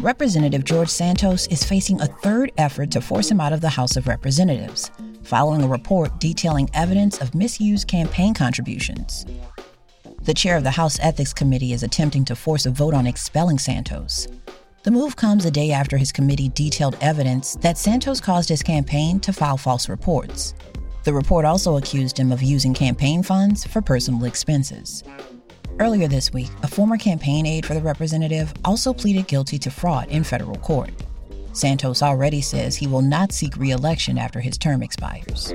Representative George Santos is facing a third effort to force him out of the House of Representatives, following a report detailing evidence of misused campaign contributions. The chair of the House Ethics Committee is attempting to force a vote on expelling Santos. The move comes a day after his committee detailed evidence that Santos caused his campaign to file false reports. The report also accused him of using campaign funds for personal expenses. Earlier this week, a former campaign aide for the representative also pleaded guilty to fraud in federal court. Santos already says he will not seek re election after his term expires.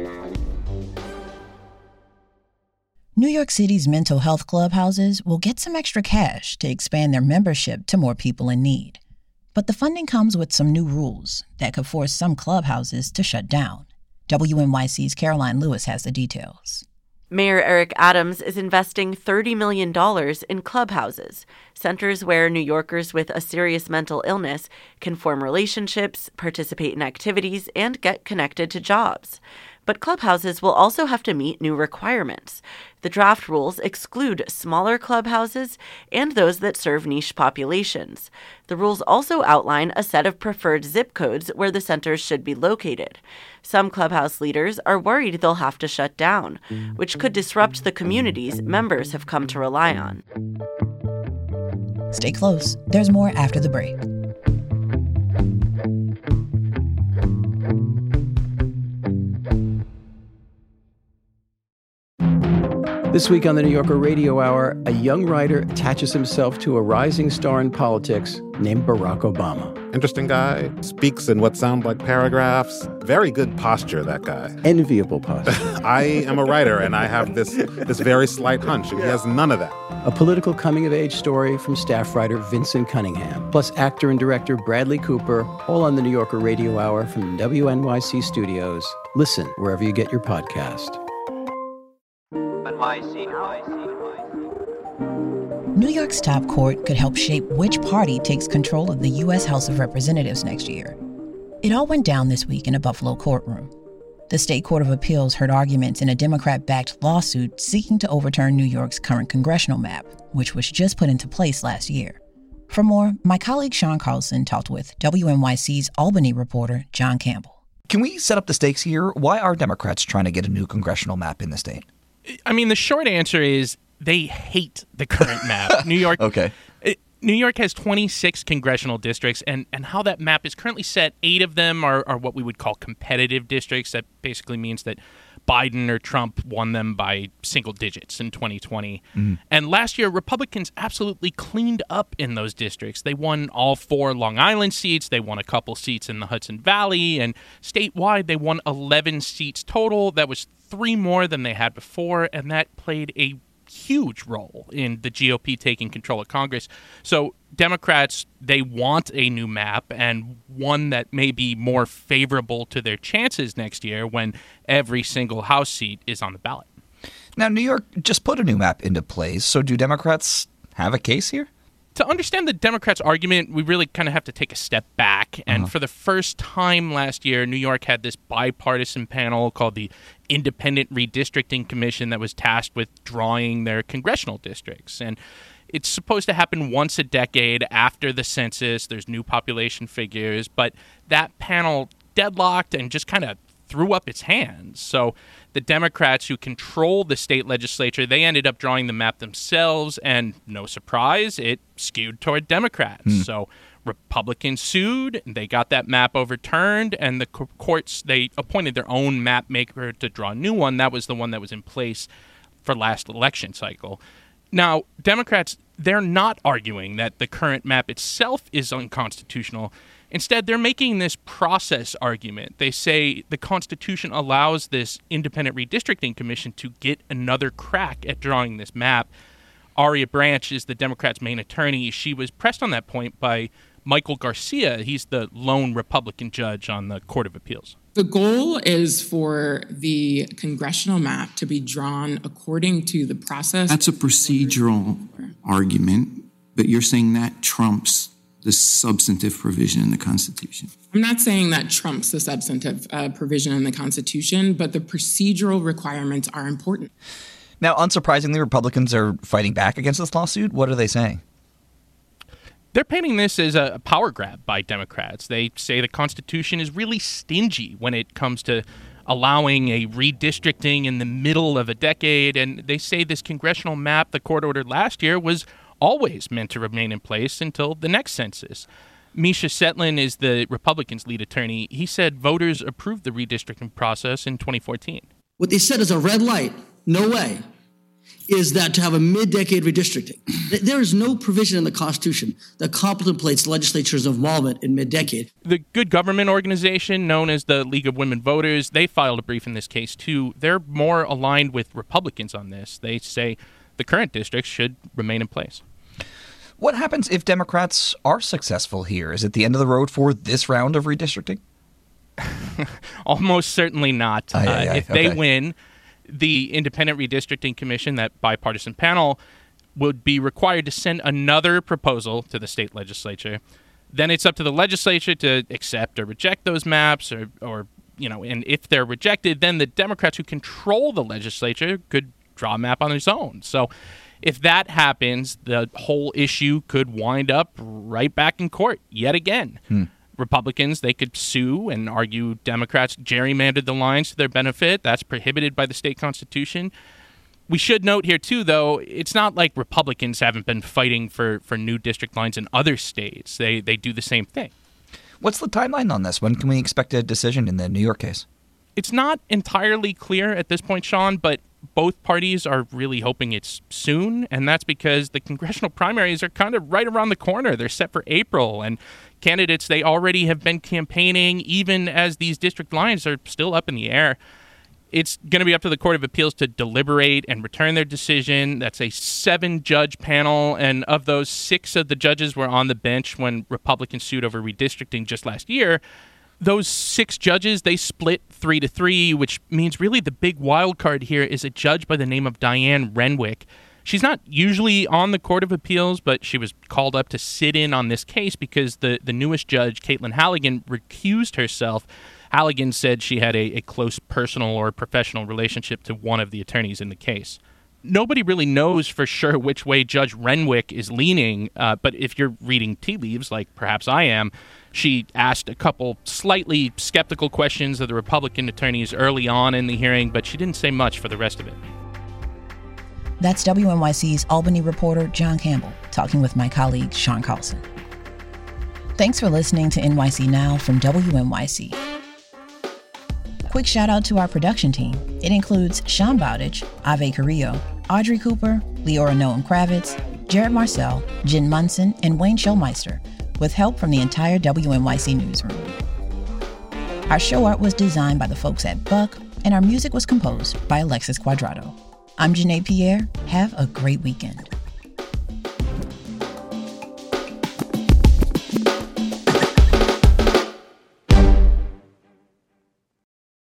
New York City's mental health clubhouses will get some extra cash to expand their membership to more people in need. But the funding comes with some new rules that could force some clubhouses to shut down. WNYC's Caroline Lewis has the details. Mayor Eric Adams is investing $30 million in clubhouses, centers where New Yorkers with a serious mental illness can form relationships, participate in activities, and get connected to jobs but clubhouses will also have to meet new requirements. The draft rules exclude smaller clubhouses and those that serve niche populations. The rules also outline a set of preferred zip codes where the centers should be located. Some clubhouse leaders are worried they'll have to shut down, which could disrupt the communities members have come to rely on. Stay close. There's more after the break. This week on the New Yorker Radio Hour, a young writer attaches himself to a rising star in politics named Barack Obama. Interesting guy, speaks in what sound like paragraphs. Very good posture, that guy. Enviable posture. I am a writer and I have this, this very slight hunch, and he has none of that. A political coming of age story from staff writer Vinson Cunningham, plus actor and director Bradley Cooper, all on the New Yorker Radio Hour from WNYC Studios. Listen wherever you get your podcast. New York's top court could help shape which party takes control of the U.S. House of Representatives next year. It all went down this week in a Buffalo courtroom. The State Court of Appeals heard arguments in a Democrat backed lawsuit seeking to overturn New York's current congressional map, which was just put into place last year. For more, my colleague Sean Carlson talked with WNYC's Albany reporter Jon Campbell. Can we set up the stakes here? Why are Democrats trying to get a new congressional map in the state? I mean, the short answer is they hate the current map. New York. Okay. New York has 26 congressional districts, and, and how that map is currently set, eight of them are, are what we would call competitive districts. That basically means that Biden or Trump won them by single digits in 2020. Mm. And last year, Republicans absolutely cleaned up in those districts. They won all four Long Island seats, they won a couple seats in the Hudson Valley, and statewide, they won 11 seats total. That was three more than they had before, and that played a huge role in the GOP taking control of Congress. So Democrats they want a new map and one that may be more favorable to their chances next year when every single House seat is on the ballot. Now, New York just put a new map into place. So do Democrats have a case here? To understand the Democrats' argument, we really kind of have to take a step back. And uh-huh. for the first time last year, New York had this bipartisan panel called the Independent Redistricting Commission that was tasked with drawing their congressional districts. And it's supposed to happen once a decade after the census. There's new population figures, but that panel deadlocked and just kind of threw up its hands. So the Democrats who control the state legislature, they ended up drawing the map themselves, and no surprise, it skewed toward Democrats. Mm. So Republicans sued, they got that map overturned, and the courts they appointed their own map maker to draw a new one. That was the one that was in place for last election cycle. Now, Democrats, they're not arguing that the current map itself is unconstitutional. Instead, they're making this process argument. They say the Constitution allows this independent redistricting commission to get another crack at drawing this map. Aria Branch is the Democrats' main attorney. She was pressed on that point by Michael Garcia. He's the lone Republican judge on the Court of Appeals. The goal is for the congressional map to be drawn according to the process. That's a procedural argument, but you're saying that trumps the substantive provision in the Constitution. I'm not saying that trumps the substantive uh, provision in the Constitution, but the procedural requirements are important. Now, unsurprisingly, Republicans are fighting back against this lawsuit. What are they saying? They're painting this as a power grab by Democrats. They say the Constitution is really stingy when it comes to allowing a redistricting in the middle of a decade. And they say this congressional map the court ordered last year was always meant to remain in place until the next census. Misha Tseytlin is the Republicans' lead attorney. He said voters approved the redistricting process in 2014. What they said is a red light. No way is that to have a mid-decade redistricting. There is no provision in the Constitution that contemplates legislature's involvement in mid-decade. The Good Government organization, known as the League of Women Voters, they filed a brief in this case too. They're more aligned with Republicans on this. They say the current districts should remain in place. What happens if Democrats are successful here? Is it the end of the road for this round of redistricting? Almost certainly not. Aye, aye, aye. Uh, if they win, the Independent Redistricting Commission, that bipartisan panel, would be required to send another proposal to the state legislature. Then it's up to the legislature to accept or reject those maps, or, or you know, and if they're rejected, then the Democrats who control the legislature could draw a map on their own. So. If that happens, the whole issue could wind up right back in court yet again. Hmm. Republicans, they could sue and argue Democrats gerrymandered the lines to their benefit. That's prohibited by the state constitution. We should note here too, though, it's not like Republicans haven't been fighting for, for new district lines in other states. They they do the same thing. What's the timeline on this? When can we expect a decision in the New York case? It's not entirely clear at this point, Sean, but both parties are really hoping it's soon, and that's because the congressional primaries are kind of right around the corner. They're set for April, and candidates they already have been campaigning, even as these district lines are still up in the air. It's going to be up to the Court of Appeals to deliberate and return their decision. That's a seven judge panel, and of those, six of the judges were on the bench when Republicans sued over redistricting just last year those six judges they split three to three, which means really the big wild card here is a judge by the name of Dianne Renwick. She's not usually on the Court of Appeals, but she was called up to sit in on this case because the, the newest judge, Caitlin Halligan, recused herself. Halligan said she had a, a close personal or professional relationship to one of the attorneys in the case nobody really knows for sure which way Judge Renwick is leaning. Uh, but if you're reading tea leaves, like perhaps I am, she asked a couple slightly skeptical questions of the Republican attorneys early on in the hearing, but she didn't say much for the rest of it. That's WNYC's Albany reporter Jon Campbell talking with my colleague Sean Carlson. Thanks for listening to NYC Now from WNYC. Quick shout out to our production team. It includes Sean Bowditch, Ave Carrillo, Audrey Cooper, Leora Noam Kravitz, Jared Marcel, Jen Munson, and Wayne Showmeister, with help from the entire WNYC newsroom. Our show art was designed by the folks at Buck, and our music was composed by Alexis Quadrado. I'm Janae Pierre. Have a great weekend.